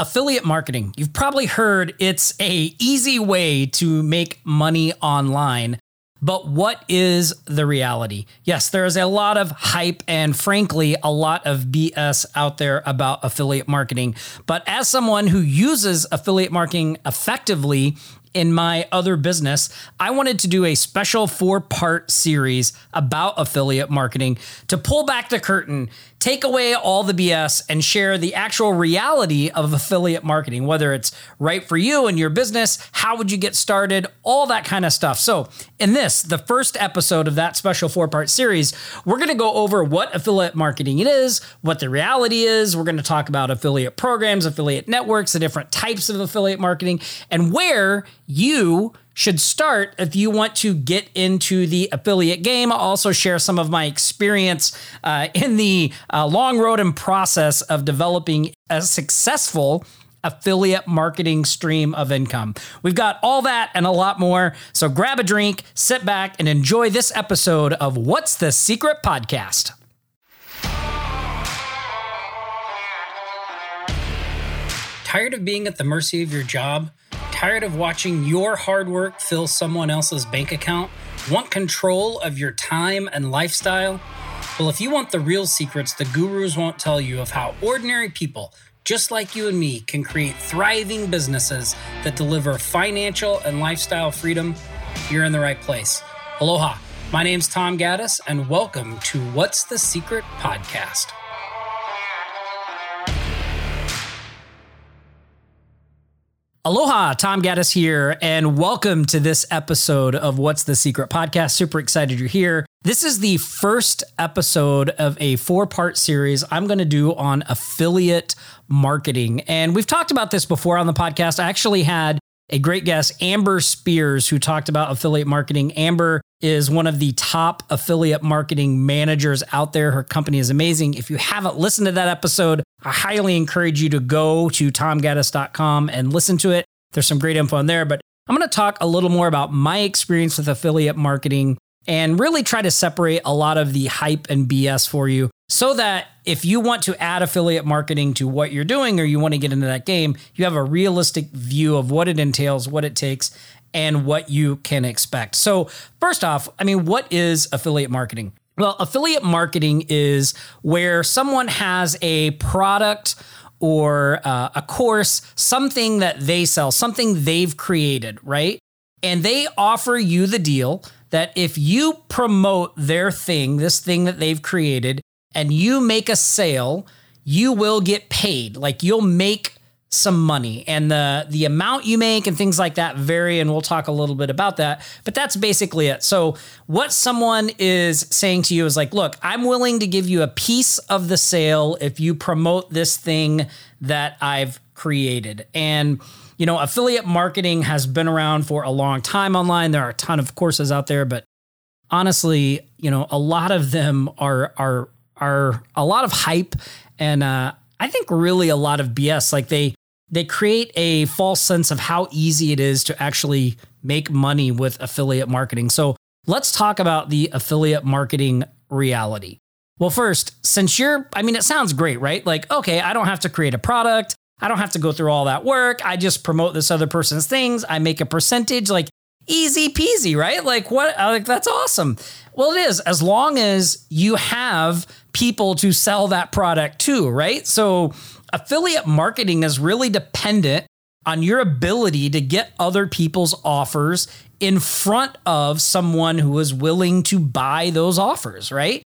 affiliate marketing. You've probably heard it's a easy way to make money online. But what is the reality? Yes, there is a lot of hype and frankly, a lot of BS out there about affiliate marketing. But as someone who uses affiliate marketing effectively in my other business, I wanted to do a special four part series about affiliate marketing to pull back the curtain take away all the BS and share the actual reality of affiliate marketing, whether it's right for you and your business, how would you get started, all that kind of stuff. So, in this, the first episode of that special four part series, we're going to go over what affiliate marketing it is, what the reality is. We're going to talk about affiliate programs, affiliate networks, the different types of affiliate marketing, and where you should start if you want to get into the affiliate game. I'll also share some of my experience uh, in the uh, long road and process of developing a successful affiliate marketing stream of income. We've got all that and a lot more. So grab a drink, sit back, and enjoy this episode of What's the Secret Podcast. Tired of being at the mercy of your job? Tired of watching your hard work fill someone else's bank account? Want control of your time and lifestyle? Well, if you want the real secrets the gurus won't tell you of how ordinary people, just like you and me, can create thriving businesses that deliver financial and lifestyle freedom, you're in the right place. Aloha. My name's Tom Gaddis, and welcome to What's the Secret podcast. Aloha, Tom Gaddis here, and welcome to this episode of What's the Secret podcast. Super excited you're here. This is the first episode of a four part series I'm going to do on affiliate marketing. And we've talked about this before on the podcast. I actually had a great guest, Amber Spears, who talked about affiliate marketing. Amber is one of the top affiliate marketing managers out there. Her company is amazing. If you haven't listened to that episode, I highly encourage you to go to tomgaddis.com and listen to it. There's some great info in there, but I'm going to talk a little more about my experience with affiliate marketing and really try to separate a lot of the hype and BS for you so that if you want to add affiliate marketing to what you're doing or you want to get into that game, you have a realistic view of what it entails, what it takes, and what you can expect. So, first off, I mean, what is affiliate marketing? Well, affiliate marketing is where someone has a product or uh, a course, something that they sell, something they've created, right? And they offer you the deal that if you promote their thing, this thing that they've created, and you make a sale, you will get paid. Like you'll make some money. And the the amount you make and things like that vary and we'll talk a little bit about that but that's basically it. So what someone is saying to you is like look i'm willing to give you a piece of the sale if you promote this thing that i've created. And you know affiliate marketing has been around for a long time online. There are a ton of courses out there but honestly you know a lot of them are are are a lot of hype and uh, I think really a lot of BS. Like they they create a false sense of how easy it is to actually make money with affiliate marketing. So let's talk about the affiliate marketing reality. Well, first, since you're, I mean, it sounds great, right? Like, okay, I don't have to create a product. I don't have to go through all that work. I just promote this other person's things. I make a percentage. Like, easy peasy, right? Like what? Like that's awesome. Well, it is as long as you have people to sell that product to, right? So affiliate marketing is really dependent on your ability to get other people's offers in front of someone who is willing to buy those offers, right?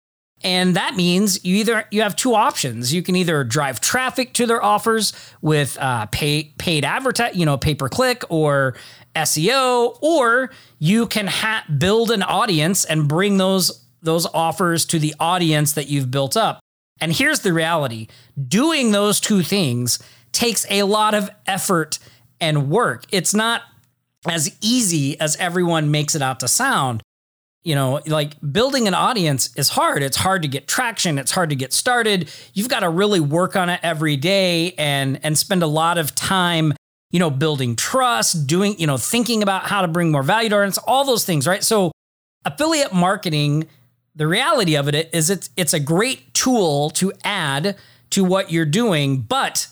And that means you either you have two options. You can either drive traffic to their offers with uh, pay, paid advertise, you know, pay per click or SEO, or you can ha- build an audience and bring those those offers to the audience that you've built up. And here's the reality: doing those two things takes a lot of effort and work. It's not as easy as everyone makes it out to sound you know, like building an audience is hard. It's hard to get traction. It's hard to get started. You've got to really work on it every day and and spend a lot of time, you know, building trust, doing, you know, thinking about how to bring more value to our audience, all those things, right? So affiliate marketing, the reality of it is it's it's a great tool to add to what you're doing, but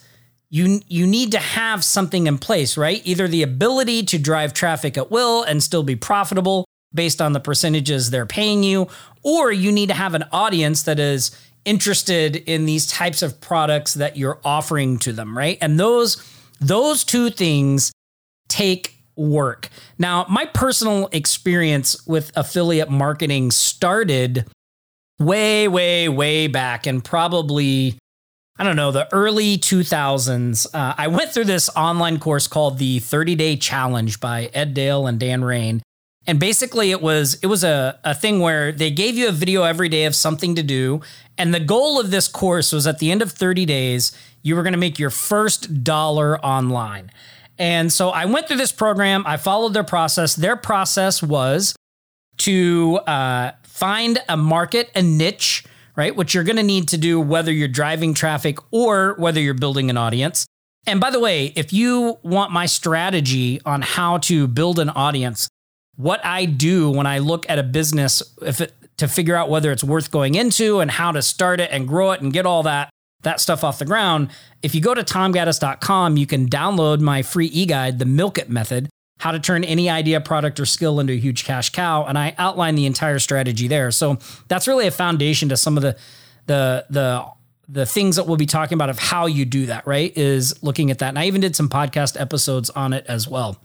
you you need to have something in place, right? Either the ability to drive traffic at will and still be profitable based on the percentages they're paying you, or you need to have an audience that is interested in these types of products that you're offering to them, right? And those those two things take work. Now, my personal experience with affiliate marketing started way way way back and probably I don't know, the early 2000s. Uh, I went through this online course called the 30 Day Challenge by Ed Dale and Dan Raine. And basically it was it was a, a thing where they gave you a video every day of something to do. And the goal of this course was at the end of 30 days, you were going to make your first dollar online. And so I went through this program. I followed their process. Their process was to uh, find a market, a niche, right? Which you're going to need to do whether you're driving traffic or whether you're building an audience. And by the way, if you want my strategy on how to build an audience, what I do when I look at a business if it, to figure out whether it's worth going into and how to start it and grow it and get all that that stuff off the ground, if you go to tomgaddis.com, you can download my free e-guide, the Milk It Method, how to turn any idea, product, or skill into a huge cash cow. And I outline the entire strategy there. So that's really a foundation to some of the the the the things that we'll be talking about of how you do that, right? Is looking at that. And I even did some podcast episodes on it as well.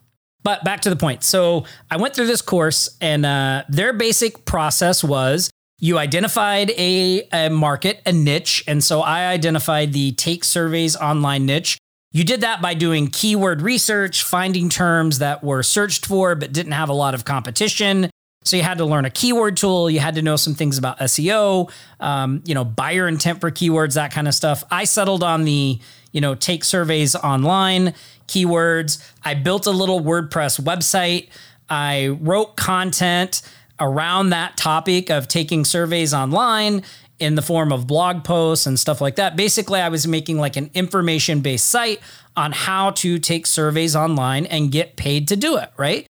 But back to the point. So I went through this course, and uh, their basic process was you identified a, a market, a niche. And so I identified the take surveys online niche. You did that by doing keyword research, finding terms that were searched for but didn't have a lot of competition. So you had to learn a keyword tool. You had to know some things about SEO, um, you know, buyer intent for keywords, that kind of stuff. I settled on the, you know, take surveys online keywords. I built a little WordPress website. I wrote content around that topic of taking surveys online in the form of blog posts and stuff like that. Basically, I was making like an information based site on how to take surveys online and get paid to do it, right?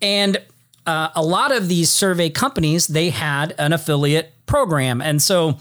And uh, a lot of these survey companies, they had an affiliate program. And so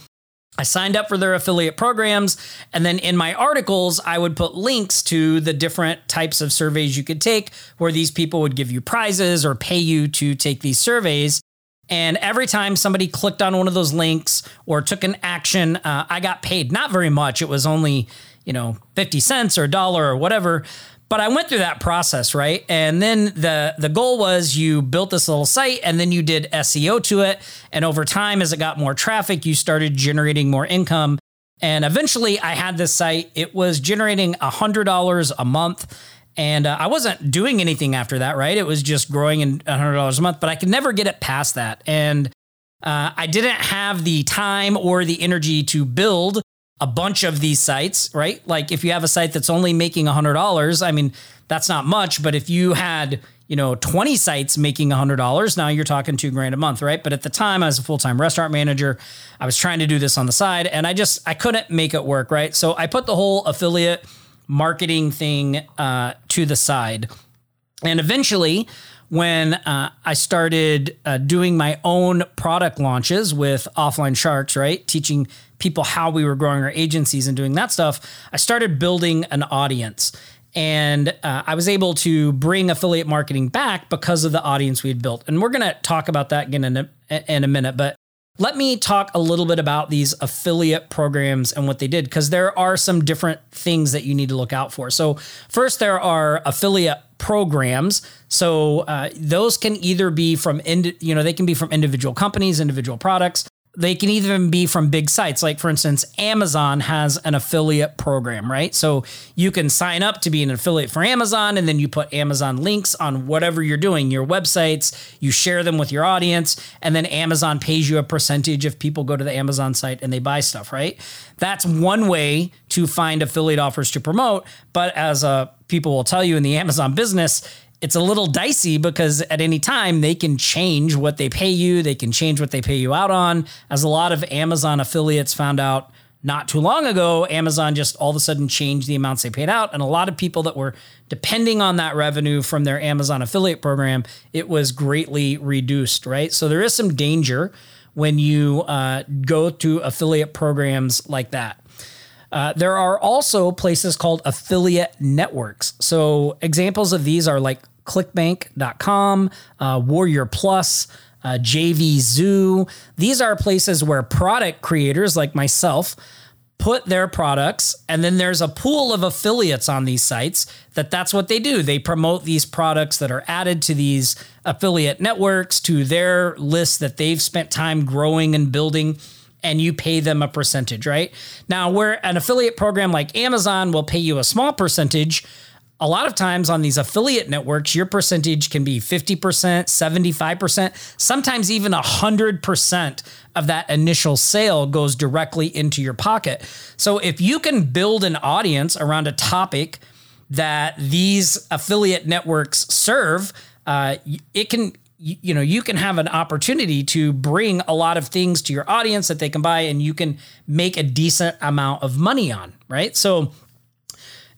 I signed up for their affiliate programs. And then in my articles, I would put links to the different types of surveys you could take where these people would give you prizes or pay you to take these surveys. And every time somebody clicked on one of those links or took an action, uh, I got paid. Not very much. It was only, you know, 50 cents or a dollar or whatever. But I went through that process, right? And then the the goal was you built this little site and then you did SEO to it. And over time, as it got more traffic, you started generating more income. And eventually I had this site. It was generating $100 a month and uh, I wasn't doing anything after that, right? It was just growing in $100 a month, but I could never get it past that. And uh, I didn't have the time or the energy to build a bunch of these sites, right? Like if you have a site that's only making $100, I mean, that's not much, but if you had, you know, 20 sites making $100, now you're talking 2 grand a month, right? But at the time I was a full-time restaurant manager, I was trying to do this on the side and I just I couldn't make it work, right? So I put the whole affiliate marketing thing uh, to the side. And eventually, when uh, I started uh, doing my own product launches with Offline Sharks, right? Teaching people how we were growing our agencies and doing that stuff, I started building an audience. And uh, I was able to bring affiliate marketing back because of the audience we had built. And we're going to talk about that again in a, in a minute. But let me talk a little bit about these affiliate programs and what they did, because there are some different things that you need to look out for. So, first, there are affiliate programs. So, uh, those can either be from, ind- you know, they can be from individual companies, individual products. They can even be from big sites. Like, for instance, Amazon has an affiliate program, right? So you can sign up to be an affiliate for Amazon, and then you put Amazon links on whatever you're doing, your websites, you share them with your audience, and then Amazon pays you a percentage if people go to the Amazon site and they buy stuff, right? That's one way to find affiliate offers to promote. But as uh, people will tell you in the Amazon business, it's a little dicey because at any time they can change what they pay you, they can change what they pay you out on. As a lot of Amazon affiliates found out not too long ago, Amazon just all of a sudden changed the amounts they paid out. And a lot of people that were depending on that revenue from their Amazon affiliate program, it was greatly reduced, right? So there is some danger when you uh, go to affiliate programs like that. Uh, there are also places called affiliate networks. So examples of these are like clickbank.com, uh, Warrior Plus, uh, JV Zoo. These are places where product creators like myself put their products and then there's a pool of affiliates on these sites that that's what they do they promote these products that are added to these affiliate networks to their list that they've spent time growing and building and you pay them a percentage right now where an affiliate program like amazon will pay you a small percentage a lot of times on these affiliate networks, your percentage can be 50%, 75%, sometimes even 100% of that initial sale goes directly into your pocket. So if you can build an audience around a topic that these affiliate networks serve, uh, it can you know you can have an opportunity to bring a lot of things to your audience that they can buy and you can make a decent amount of money on right so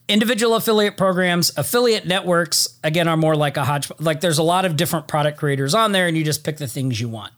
individual affiliate programs, affiliate networks, again, are more like a hodge. Like there's a lot of different product creators on there, and you just pick the things you want.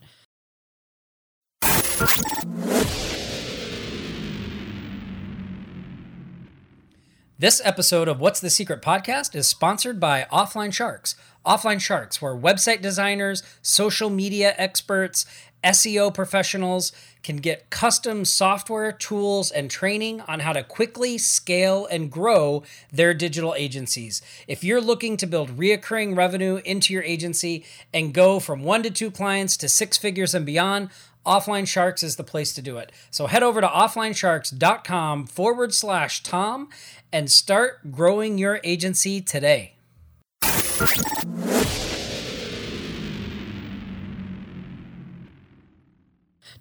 This episode of What's the Secret podcast is sponsored by Offline Sharks. Offline Sharks, where website designers, social media experts, SEO professionals can get custom software, tools, and training on how to quickly scale and grow their digital agencies. If you're looking to build reoccurring revenue into your agency and go from one to two clients to six figures and beyond, Offline Sharks is the place to do it. So head over to offlinesharks.com forward slash Tom and start growing your agency today.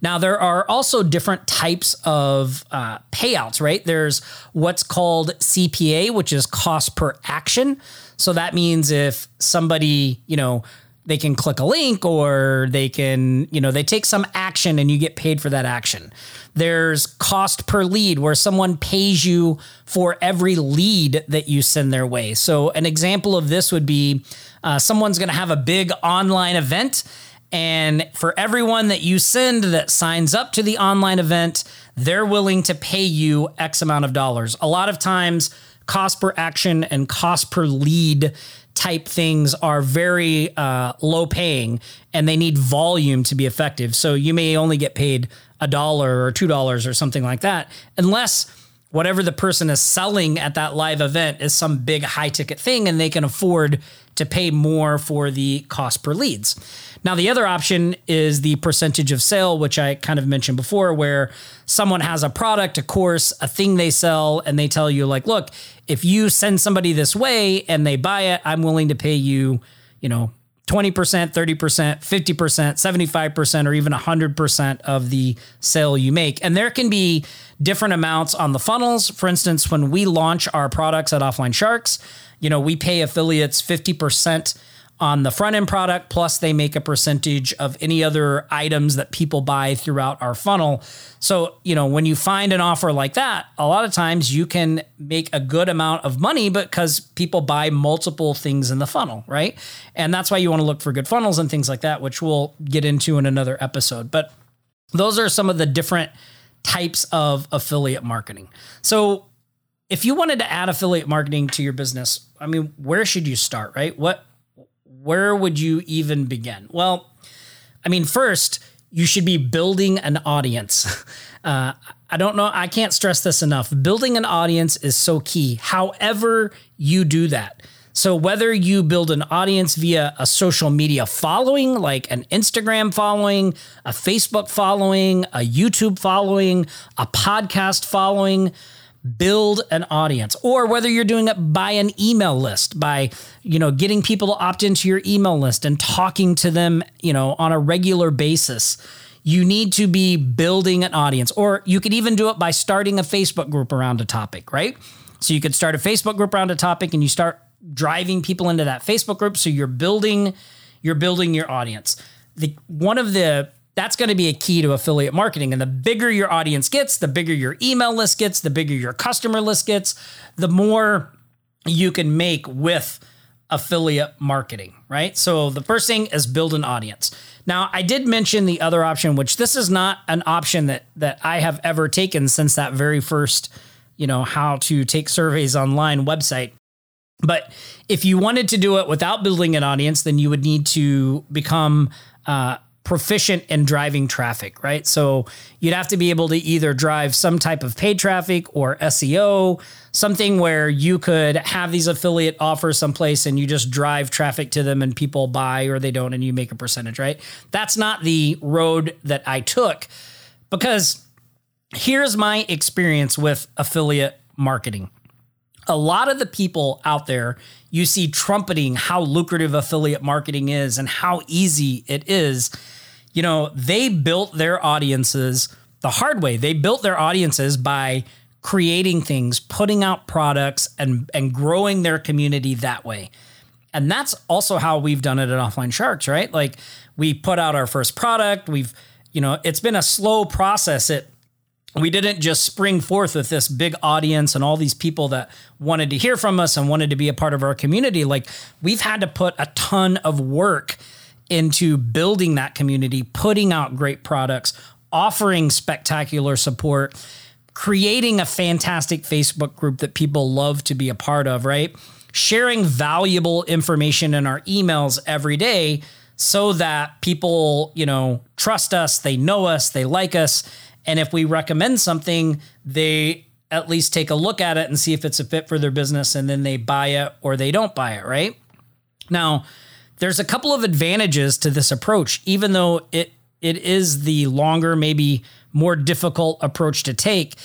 Now, there are also different types of uh, payouts, right? There's what's called CPA, which is cost per action. So that means if somebody, you know, they can click a link or they can, you know, they take some action and you get paid for that action. There's cost per lead where someone pays you for every lead that you send their way. So, an example of this would be uh, someone's going to have a big online event and for everyone that you send that signs up to the online event, they're willing to pay you X amount of dollars. A lot of times, cost per action and cost per lead type things are very uh, low paying and they need volume to be effective. So you may only get paid a dollar or two dollars or something like that, unless whatever the person is selling at that live event is some big high ticket thing and they can afford to pay more for the cost per leads. Now, the other option is the percentage of sale, which I kind of mentioned before, where someone has a product, a course, a thing they sell, and they tell you, like, look, if you send somebody this way and they buy it, I'm willing to pay you, you know, 20%, 30%, 50%, 75%, or even 100% of the sale you make. And there can be different amounts on the funnels. For instance, when we launch our products at Offline Sharks, you know, we pay affiliates 50% on the front end product, plus they make a percentage of any other items that people buy throughout our funnel. So, you know, when you find an offer like that, a lot of times you can make a good amount of money because people buy multiple things in the funnel, right? And that's why you want to look for good funnels and things like that, which we'll get into in another episode. But those are some of the different types of affiliate marketing. So, if you wanted to add affiliate marketing to your business, I mean, where should you start, right? What where would you even begin? Well, I mean, first, you should be building an audience. Uh, I don't know, I can't stress this enough. Building an audience is so key, however, you do that. So, whether you build an audience via a social media following, like an Instagram following, a Facebook following, a YouTube following, a podcast following, build an audience or whether you're doing it by an email list by you know getting people to opt into your email list and talking to them you know on a regular basis. You need to be building an audience or you could even do it by starting a facebook group around a topic right? So you could start a facebook group around a topic and you start driving people into that facebook group. So you're building you're building your audience. The one of the that's going to be a key to affiliate marketing. And the bigger your audience gets, the bigger your email list gets, the bigger your customer list gets, the more you can make with affiliate marketing, right? So the first thing is build an audience. Now, I did mention the other option, which this is not an option that that I have ever taken since that very first you know, how to take surveys online website. But if you wanted to do it without building an audience, then you would need to become uh, proficient in driving traffic, right? So you'd have to be able to either drive some type of paid traffic or SEO, something where you could have these affiliate offers someplace and you just drive traffic to them and people buy or they don't and you make a percentage, right? That's not the road that I took because here's my experience with affiliate marketing. A lot of the people out there you see trumpeting how lucrative affiliate marketing is and how easy it is. You know, they built their audiences the hard way. They built their audiences by creating things, putting out products and and growing their community that way. And that's also how we've done it at Offline Sharks, right? Like we put out our first product, we've you know, it's been a slow process. It we didn't just spring forth with this big audience and all these people that wanted to hear from us and wanted to be a part of our community. Like we've had to put a ton of work into building that community, putting out great products, offering spectacular support, creating a fantastic Facebook group that people love to be a part of, right? Sharing valuable information in our emails every day so that people, you know, trust us, they know us, they like us and if we recommend something, they at least take a look at it and see if it's a fit for their business and then they buy it or they don't buy it, right? Now, there's a couple of advantages to this approach, even though it it is the longer, maybe more difficult approach to take,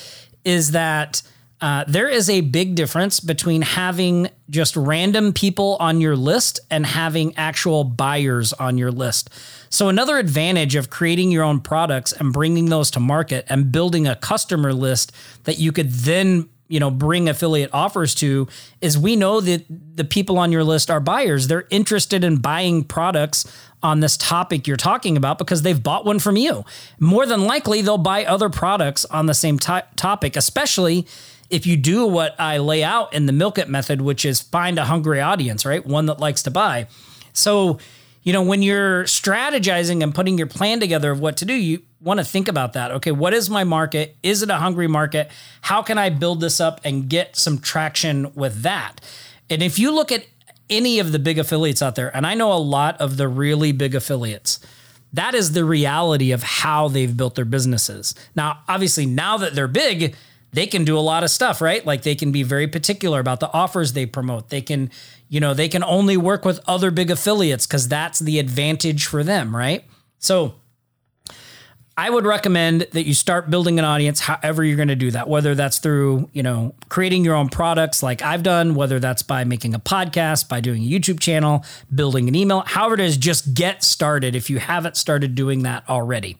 is that uh, there is a big difference between having just random people on your list and having actual buyers on your list. So, another advantage of creating your own products and bringing those to market and building a customer list that you could then you know bring affiliate offers to is we know that the people on your list are buyers they're interested in buying products on this topic you're talking about because they've bought one from you more than likely they'll buy other products on the same topic especially if you do what I lay out in the milk it method, which is find a hungry audience, right? One that likes to buy. So, you know, when you're strategizing and putting your plan together of what to do, you want to think about that. Okay, what is my market? Is it a hungry market? How can I build this up and get some traction with that? And if you look at any of the big affiliates out there, and I know a lot of the really big affiliates, that is the reality of how they've built their businesses. Now, obviously, now that they're big, they can do a lot of stuff, right? Like they can be very particular about the offers they promote. They can, you know, they can only work with other big affiliates because that's the advantage for them, right? So I would recommend that you start building an audience however you're going to do that, whether that's through, you know, creating your own products like I've done, whether that's by making a podcast, by doing a YouTube channel, building an email, however it is, just get started if you haven't started doing that already.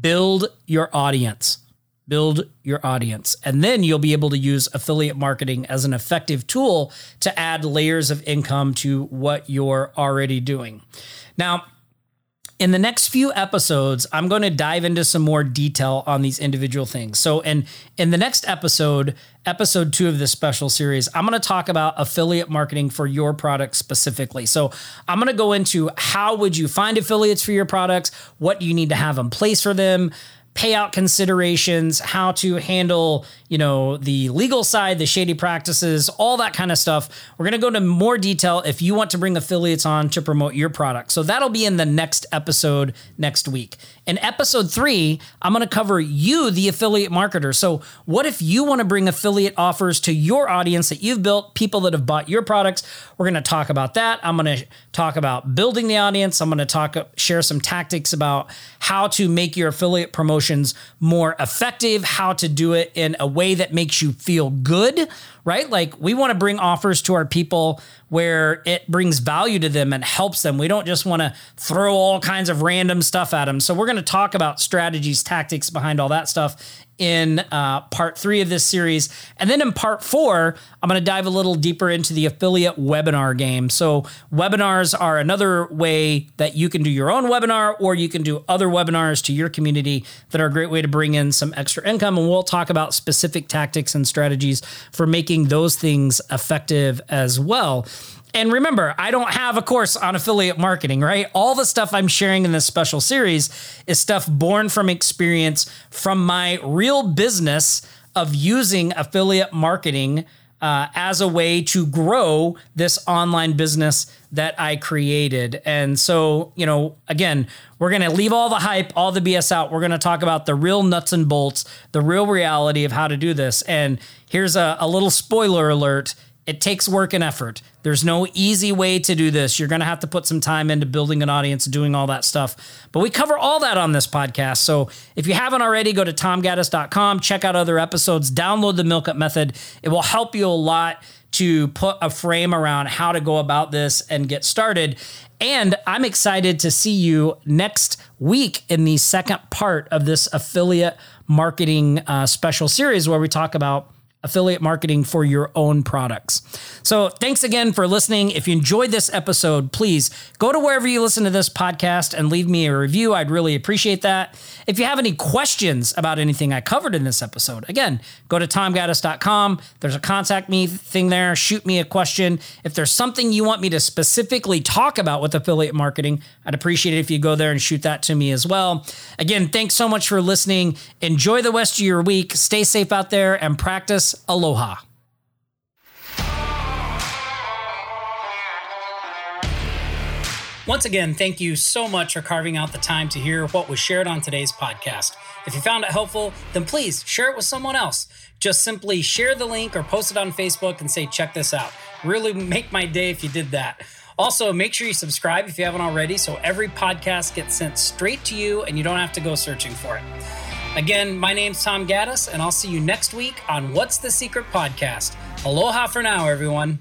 Build your audience build your audience. And then you'll be able to use affiliate marketing as an effective tool to add layers of income to what you're already doing. Now, in the next few episodes, I'm going to dive into some more detail on these individual things. So, in in the next episode, episode two of this special series, I'm going to talk about affiliate marketing for your product specifically. So, I'm going to go into how would you find affiliates for your products, what you need to have in place for them, payout considerations, how to handle, you know, the legal side, the shady practices, all that kind of stuff. We're going to go into more detail if you want to bring affiliates on to promote your product. So that'll be in the next episode next week. In episode three, I'm going to cover you, the affiliate marketer. So, what if you want to bring affiliate offers to your audience that you've built, people that have bought your products? We're going to talk about that. I'm going to talk about building the audience. I'm going to talk, share some tactics about how to make your affiliate promotions more effective, how to do it in a way that makes you feel good, right? Like we want to bring offers to our people where it brings value to them and helps them. We don't just want to throw all kinds of random stuff at them. So we're going to talk about strategies, tactics behind all that stuff in uh, part three of this series. And then in part four, I'm going to dive a little deeper into the affiliate webinar game. So, webinars are another way that you can do your own webinar or you can do other webinars to your community that are a great way to bring in some extra income. And we'll talk about specific tactics and strategies for making those things effective as well. And remember, I don't have a course on affiliate marketing, right? All the stuff I'm sharing in this special series is stuff born from experience from my real business of using affiliate marketing uh, as a way to grow this online business that I created. And so, you know, again, we're going to leave all the hype, all the BS out. We're going to talk about the real nuts and bolts, the real reality of how to do this. And here's a, a little spoiler alert it takes work and effort. There's no easy way to do this. You're going to have to put some time into building an audience, doing all that stuff. But we cover all that on this podcast. So if you haven't already, go to tomgaddis.com, check out other episodes, download the Milk It Method. It will help you a lot to put a frame around how to go about this and get started. And I'm excited to see you next week in the second part of this affiliate marketing uh, special series where we talk about affiliate marketing for your own products. So, thanks again for listening. If you enjoyed this episode, please go to wherever you listen to this podcast and leave me a review. I'd really appreciate that. If you have any questions about anything I covered in this episode, again, go to tomgaddis.com. There's a contact me thing there. Shoot me a question. If there's something you want me to specifically talk about with affiliate marketing, I'd appreciate it if you go there and shoot that to me as well. Again, thanks so much for listening. Enjoy the rest of your week. Stay safe out there and practice aloha. Once again, thank you so much for carving out the time to hear what was shared on today's podcast. If you found it helpful, then please share it with someone else. Just simply share the link or post it on Facebook and say, check this out. Really make my day if you did that. Also, make sure you subscribe if you haven't already so every podcast gets sent straight to you and you don't have to go searching for it. Again, my name's Tom Gaddis, and I'll see you next week on What's the Secret Podcast. Aloha for now, everyone.